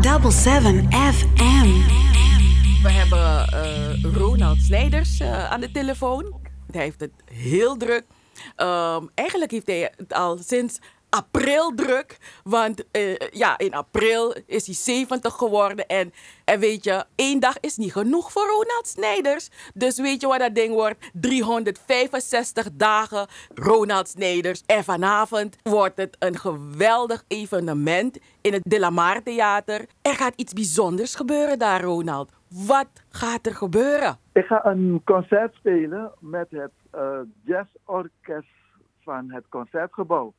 Double 7 FM. We hebben eh, Ronald Snijders eh, aan de telefoon. Hij heeft het heel druk. Ehm, eigenlijk heeft hij het al sinds april druk. Want eh, ja, in april is hij 70 geworden. En, en weet je, één dag is niet genoeg voor Ronald Snijders. Dus weet je wat dat ding wordt? 365 dagen Ronald Snijders. En vanavond wordt het een geweldig evenement in het De La Theater. Er gaat iets bijzonders gebeuren daar, Ronald. Wat gaat er gebeuren? Ik ga een concert spelen met het uh, jazzorkest van het Concertgebouw.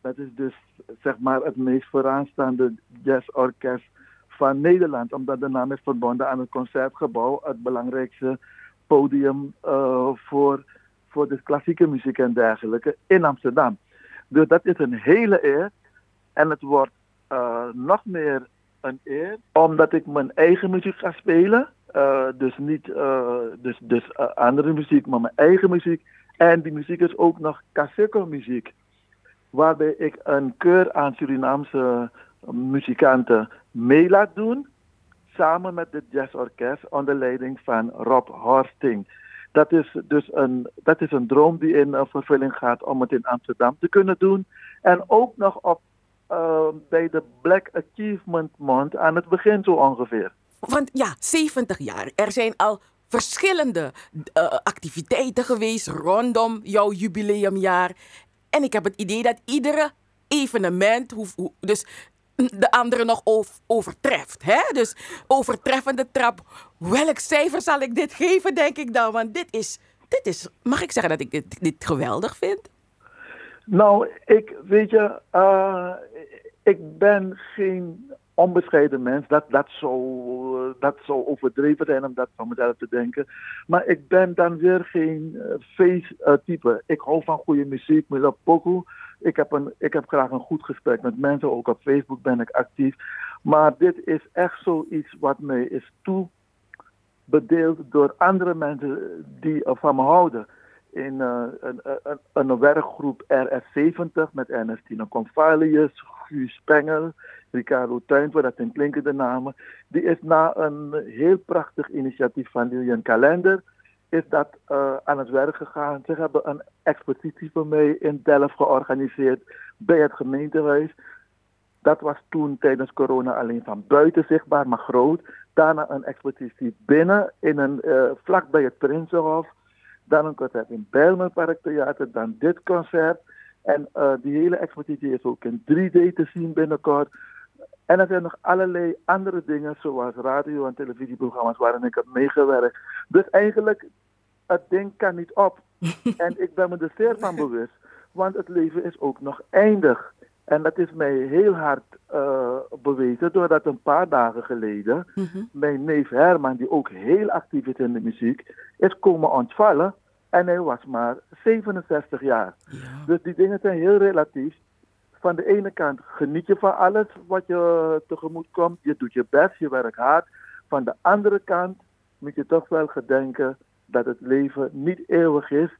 Dat is dus zeg maar het meest vooraanstaande jazzorkest van Nederland. Omdat de naam is verbonden aan het Concertgebouw, het belangrijkste podium uh, voor, voor de klassieke muziek en dergelijke in Amsterdam. Dus dat is een hele eer. En het wordt uh, nog meer een eer, omdat ik mijn eigen muziek ga spelen. Uh, dus niet dus, dus andere muziek, maar mijn eigen muziek. En die muziek is ook nog Caseco muziek. Waarbij ik een keur aan Surinaamse muzikanten mee laat doen. Samen met het jazzorkest onder leiding van Rob Horsting. Dat is dus een, dat is een droom die in vervulling gaat om het in Amsterdam te kunnen doen. En ook nog op uh, bij de Black Achievement Month aan het begin zo ongeveer. Want ja, 70 jaar. Er zijn al verschillende uh, activiteiten geweest rondom jouw jubileumjaar. En ik heb het idee dat iedere evenement, dus de andere nog over, overtreft. Hè? Dus overtreffende trap. Welk cijfer zal ik dit geven, denk ik dan? Want dit is, dit is mag ik zeggen dat ik dit, geweldig vind? Nou, ik weet je, uh, ik ben geen onbescheiden mens. Dat, dat, zou, dat zou overdreven zijn om dat van mezelf te denken. Maar ik ben dan weer geen uh, feesttype. Uh, ik hou van goede muziek, pokoe. Ik heb, een, ik heb graag een goed gesprek met mensen. Ook op Facebook ben ik actief. Maar dit is echt zoiets wat mij is toebedeeld door andere mensen die van me houden in uh, een, een, een, werkgroep RS70 met Ernestine Convalius, Guus Pengel, Ricardo Tuintwoord, dat zijn klinkende namen. Die is na een heel prachtig initiatief van Lilian Kalender is dat uh, aan het werk gegaan. Ze hebben een expositie voor mij in Delft georganiseerd bij het gemeentehuis. Dat was toen tijdens corona alleen van buiten zichtbaar, maar groot. Daarna een expositie binnen, in een, uh, vlak bij het Prinsenhof. Dan een concert in Bijlmerpark Theater, dan dit concert. En uh, die hele expositie is ook in 3D te zien binnenkort. En er zijn nog allerlei andere dingen, zoals radio- en televisieprogramma's waarin ik heb meegewerkt. Dus eigenlijk, het ding kan niet op. en ik ben me er zeer van bewust, want het leven is ook nog eindig. En dat is mij heel hard uh, bewezen doordat een paar dagen geleden mm-hmm. mijn neef Herman, die ook heel actief is in de muziek, is komen ontvallen. En hij was maar 67 jaar. Ja. Dus die dingen zijn heel relatief. Van de ene kant geniet je van alles wat je tegemoet komt. Je doet je best, je werkt hard. Van de andere kant moet je toch wel gedenken dat het leven niet eeuwig is.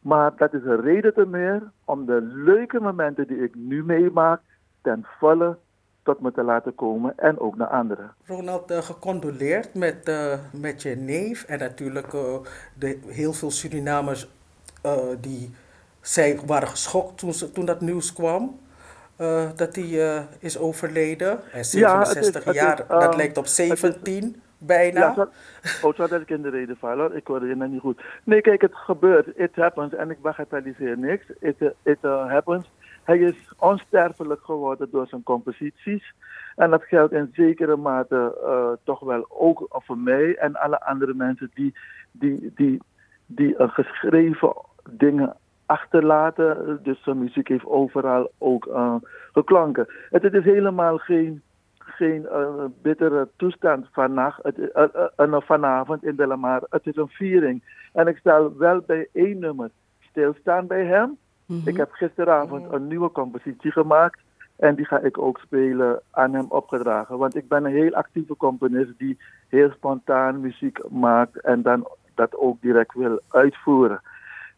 Maar dat is een reden te meer om de leuke momenten die ik nu meemaak ten volle tot me te laten komen en ook naar anderen. Ronald, uh, gecondoleerd met, uh, met je neef en natuurlijk de, heel veel Surinamers die zij waren geschokt toen, ze, toen dat nieuws kwam. Dat hij is overleden. En 67 ja, is, jaar, is, dat lijkt op 17 bijna. Ja, zo, oh, zo ik in de reden vallen. Ik hoorde je net niet goed. Nee, kijk, het gebeurt. It happens. En ik bagatelliseer niks. It, it uh, happens. Hij is onsterfelijk geworden door zijn composities. En dat geldt in zekere mate toch wel ook voor mij en alle andere mensen die, die, die, die uh, geschreven dingen achterlaten. Dus zijn muziek heeft overal ook uh, geklanken. Het, het is helemaal geen geen uh, bittere toestand vannacht, het, uh, uh, vanavond in de. Het is een viering. En ik stel wel bij één nummer stilstaan bij hem. Mm-hmm. Ik heb gisteravond mm-hmm. een nieuwe compositie gemaakt. En die ga ik ook spelen aan hem opgedragen. Want ik ben een heel actieve componist die heel spontaan muziek maakt en dan dat ook direct wil uitvoeren.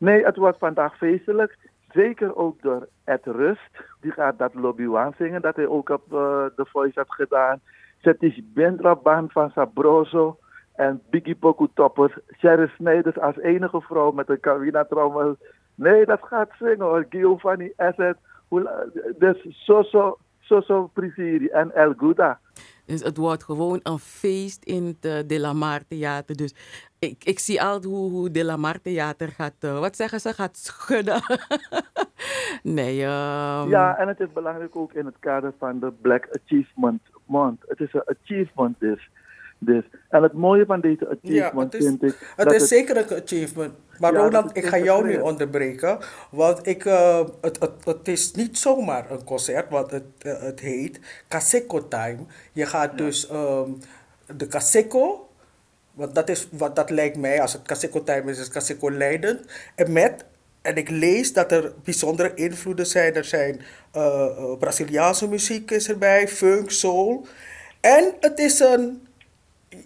Nee, het wordt vandaag feestelijk. Zeker ook door Ed Rust. Die gaat dat Lobby zingen, dat hij ook op uh, The Voice had gedaan. Setish Bendra Band van Sabroso en Biggie Poku Topper. Sherry Snijders als enige vrouw met een Carina trommel. Nee, dat gaat zingen hoor. Giovanni Asset. Dus Soso, Soso Prisiri en El Guda. Dus het wordt gewoon een feest in het uh, De La Mar Theater. Dus ik, ik zie al hoe, hoe De La Mar Theater gaat, uh, wat zeggen ze, gaat schudden. nee. Um... Ja, en het is belangrijk ook in het kader van de Black Achievement Month. Het is een achievement dus. Dus. En het mooie van deze achievement ja, is, vind ik... Het is zeker een achievement. Maar ja, Ronald, ik ga jou nu onderbreken. Want ik, uh, het, het, het is niet zomaar een concert, want het, uh, het heet Kaseko Time. Je gaat ja. dus um, de Kaseko, want dat, is, wat, dat lijkt mij, als het Kaseko Time is, is Kaseko Leiden. En met, en ik lees dat er bijzondere invloeden zijn. Er zijn uh, Braziliaanse muziek is erbij, funk, soul. En het is een,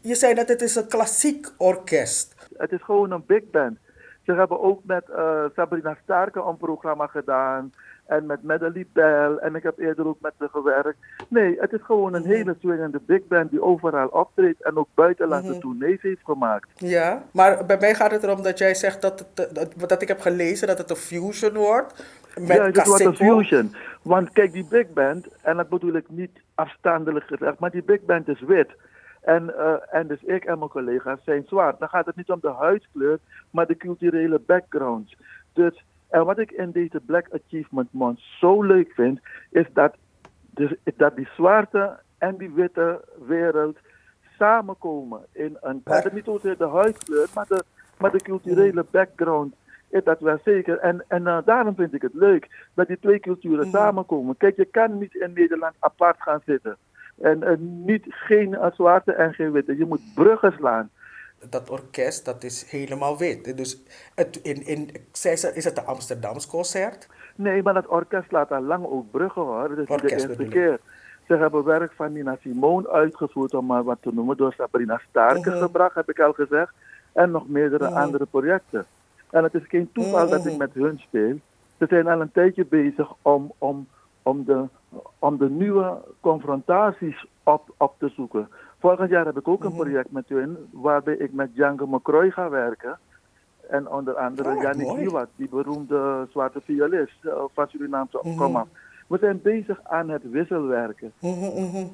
je zei dat het is een klassiek orkest. Het is gewoon een big band. Ze hebben ook met uh, Sabrina Starke een programma gedaan. En met Madeline Bell. En ik heb eerder ook met ze gewerkt. Nee, het is gewoon een hele swingende big band die overal optreedt. En ook buitenlandse mm -hmm. tournees heeft gemaakt. Ja, maar bij mij gaat het erom dat jij zegt dat, het, dat, dat ik heb gelezen dat het een fusion wordt. Met ja, het wordt een fusion. Want kijk, die big band, en dat bedoel ik niet afstandelijk gezegd, maar die big band is wit. En, uh, en dus ik en mijn collega's zijn zwart. Dan gaat het niet om de huidskleur, maar de culturele backgrounds. Dus, en wat ik in deze Black Achievement Month zo leuk vind, is dat, dus, dat die zwarte en die witte wereld samenkomen. In een, het niet over de huidskleur, maar de, maar de culturele background is dat wel zeker. En, en uh, daarom vind ik het leuk dat die twee culturen mm. samenkomen. Kijk, je kan niet in Nederland apart gaan zitten. En, en niet geen zwarte en geen witte. Je moet bruggen slaan. Dat orkest, dat is helemaal wit. Dus het, in, in, is het de Amsterdamse concert? Nee, maar dat orkest laat al lang ook bruggen hoor. Dat is niet de eerste keer. Ze hebben werk van Nina Simone uitgevoerd, om maar wat te noemen, door Sabrina Starke uh-huh. gebracht, heb ik al gezegd. En nog meerdere uh-huh. andere projecten. En het is geen toeval dat ik met hun speel. Ze zijn al een tijdje bezig om, om, om de om de nieuwe confrontaties op, op te zoeken. Volgend jaar heb ik ook een project met hun waarbij ik met Django McCroy ga werken. En onder andere oh, Yannick Nieuwat, die beroemde zwarte violist uh, van Surinaamse opkomst. We zijn bezig aan het wisselwerken. Mm-hmm.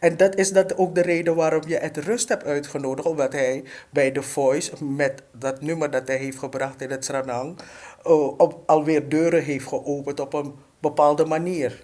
En dat is dat ook de reden waarom je het rust hebt uitgenodigd, omdat hij bij The Voice met dat nummer dat hij heeft gebracht in het Sranang, uh, op, alweer deuren heeft geopend op een bepaalde manier.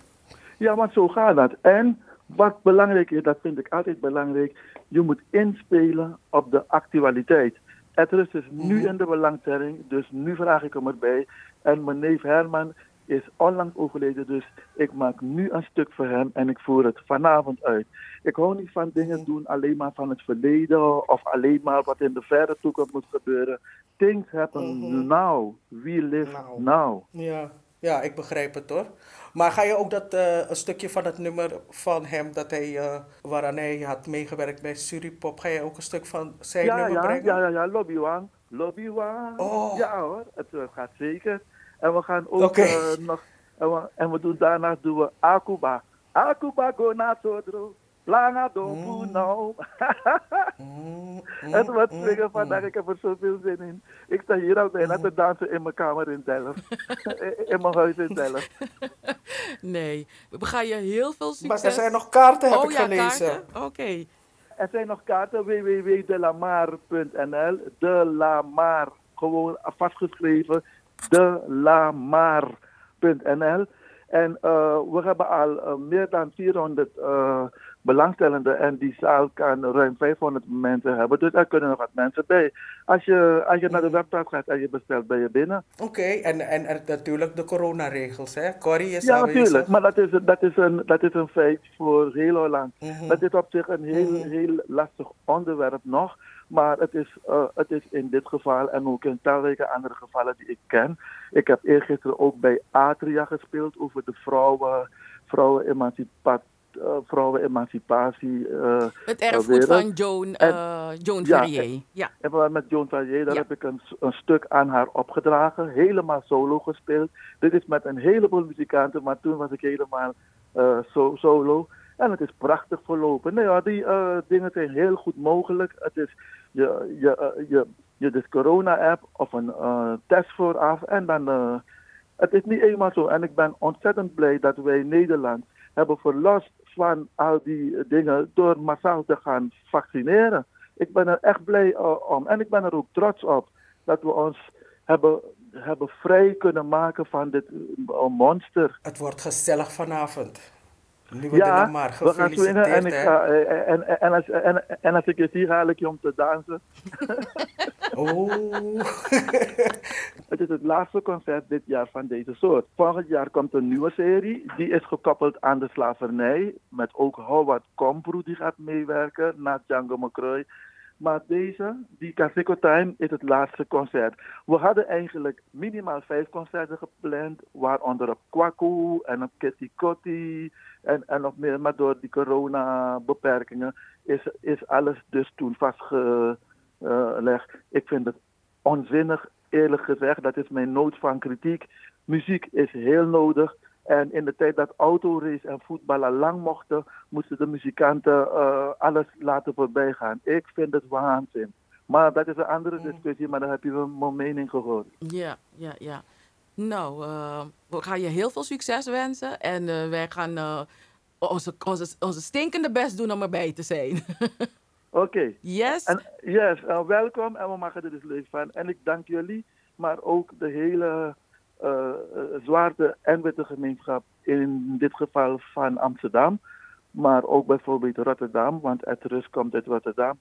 Ja, want zo gaat dat. En wat belangrijk is, dat vind ik altijd belangrijk, je moet inspelen op de actualiteit. Het is dus nu in de belangstelling, dus nu vraag ik hem erbij. En mijn neef Herman is onlangs overleden, dus ik maak nu een stuk voor hem en ik voer het vanavond uit. Ik hou niet van dingen doen alleen maar van het verleden of alleen maar wat in de verre toekomst moet gebeuren. Things happen now. We live now. now. Ja. Ja, ik begrijp het hoor. Maar ga je ook dat uh, een stukje van het nummer van hem dat hij, uh, waaraan hij had meegewerkt bij Suripop, ga je ook een stuk van zijn ja, nummer ja, brengen? Ja, ja, ja, Lobby Wang. Lobby Wang. Oh. Ja hoor, het, het, gaat zeker. En we gaan ook okay. nog, en we, en we doen daarna doen we Akuba. Akuba go do mm. nou. mm, het wordt swingen vandaag, ik heb er zoveel zin in. Ik sta hier al bijna te dansen in mijn kamer in Delft. in mijn huis in Delft. Nee, we gaan je heel veel succes. Maar er zijn nog kaarten, heb oh, ik ja, gelezen. Oké. Okay. Er zijn nog kaarten, www.delamar.nl. De Lamar, gewoon vastgeschreven. Delamar.nl. En uh, we hebben al uh, meer dan 400 uh, belangstellenden en die zaal kan ruim 500 mensen hebben. Dus daar kunnen nog wat mensen bij. Als je, als je naar de website gaat en je bestelt, ben je binnen. Oké, okay, en, en, en natuurlijk de coronaregels, hè? Corrie is Ja, natuurlijk, maar dat is, dat, is een, dat is een feit voor heel Holland. Mm -hmm. Dat is op zich een heel, -hmm. heel lastig onderwerp nog. Maar het is, uh, het is in dit geval en ook in talrijke andere gevallen die ik ken. Ik heb eergisteren ook bij Atria gespeeld over de vrouwen, vrouwenemancipatie. Uh, vrouwenemancipatie. Uh, het erfgoed van Joan, uh, Joan Verrier. Ja, ja. En met Joan Verrier, daar ja. heb ik een, een, stuk aan haar opgedragen. Helemaal solo gespeeld. Dit is met een heleboel muzikanten, maar toen was ik helemaal so, solo. En het is prachtig verlopen. Nou ja, die uh, dingen zijn heel goed mogelijk. Het is je, je, uh, je, je dus corona-app of een uh, test vooraf. En dan, het is niet eenmaal zo. En ik ben ontzettend blij dat wij Nederland hebben verlost van al die dingen door massaal te gaan vaccineren. Ik ben er echt blij om. En ik ben er ook trots op dat we ons hebben, hebben vrij kunnen maken van dit monster. Het wordt gezellig vanavond. Nu ja, maar we gaan swingen en, ik ga, en, en, en, als, en, en als ik je zie, haal ik je om te dansen. oh. het is het laatste concert dit jaar van deze soort. Volgend jaar komt een nieuwe serie. Die is gekoppeld aan de slavernij. Met ook Howard Komproe die gaat meewerken. Na Django McCroy. Maar deze, die Casico Time, is het laatste concert. We hadden eigenlijk minimaal vijf concerten gepland, waaronder op Kwaku en op Kitty en, en nog meer. Maar door die corona-beperkingen is, is alles dus toen vastgelegd. Ik vind het onzinnig, eerlijk gezegd. Dat is mijn nood van kritiek. Muziek is heel nodig. En in de tijd dat autorace en voetbal al lang mochten, moesten de muzikanten uh, alles laten voorbij gaan. Ik vind het waanzin. Maar dat is een andere discussie, maar dan heb je mijn mening gehoord. Ja, ja, ja. Nou, uh, we gaan je heel veel succes wensen. En uh, wij gaan uh, onze, onze, onze stinkende best doen om erbij te zijn. Oké. Okay. Yes. En, yes, welkom en we maken er dus leuk van. En ik dank jullie, maar ook de hele zwarte en witte gemeenschap, in dit geval van Amsterdam, maar ook bijvoorbeeld Rotterdam, want het rust komt uit Rotterdam,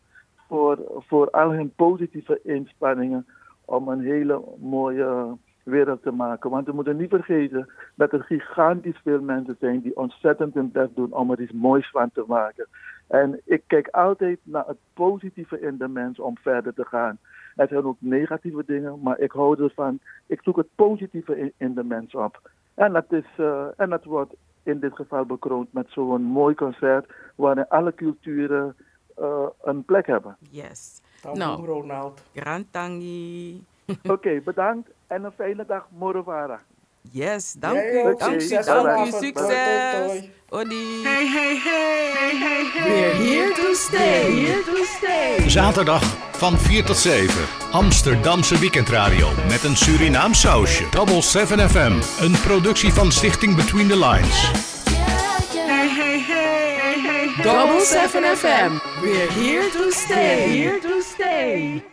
voor, voor al hun positieve inspanningen om een hele mooie wereld te maken. Want we moeten niet vergeten dat er gigantisch veel mensen zijn die ontzettend hun best doen om er iets moois van te maken. En ik kijk altijd naar het positieve in de mens om verder te gaan. Er zijn ook negatieve dingen, maar ik hou ervan. Ik zoek het positieve in, in de mens op. En dat, is, uh, en dat wordt in dit geval bekroond met zo'n mooi concert waarin alle culturen uh, een plek hebben. Yes. Dank nou, Ronald. Grantangi. Oké, okay, bedankt en een fijne dag, Morovara. Yes, dank u. Dank u, dank u. Succes. Odi. Hey, hey, hey, hey, hey. We're here to stay. Here to stay. Zaterdag van 4 tot 7. Amsterdamse weekendradio met een Surinaam sausje. Double 7 FM. Een productie van Stichting Between the Lines. Hey, hey, hey, hey, hey. Double 7 FM. We're here to stay. Here to stay.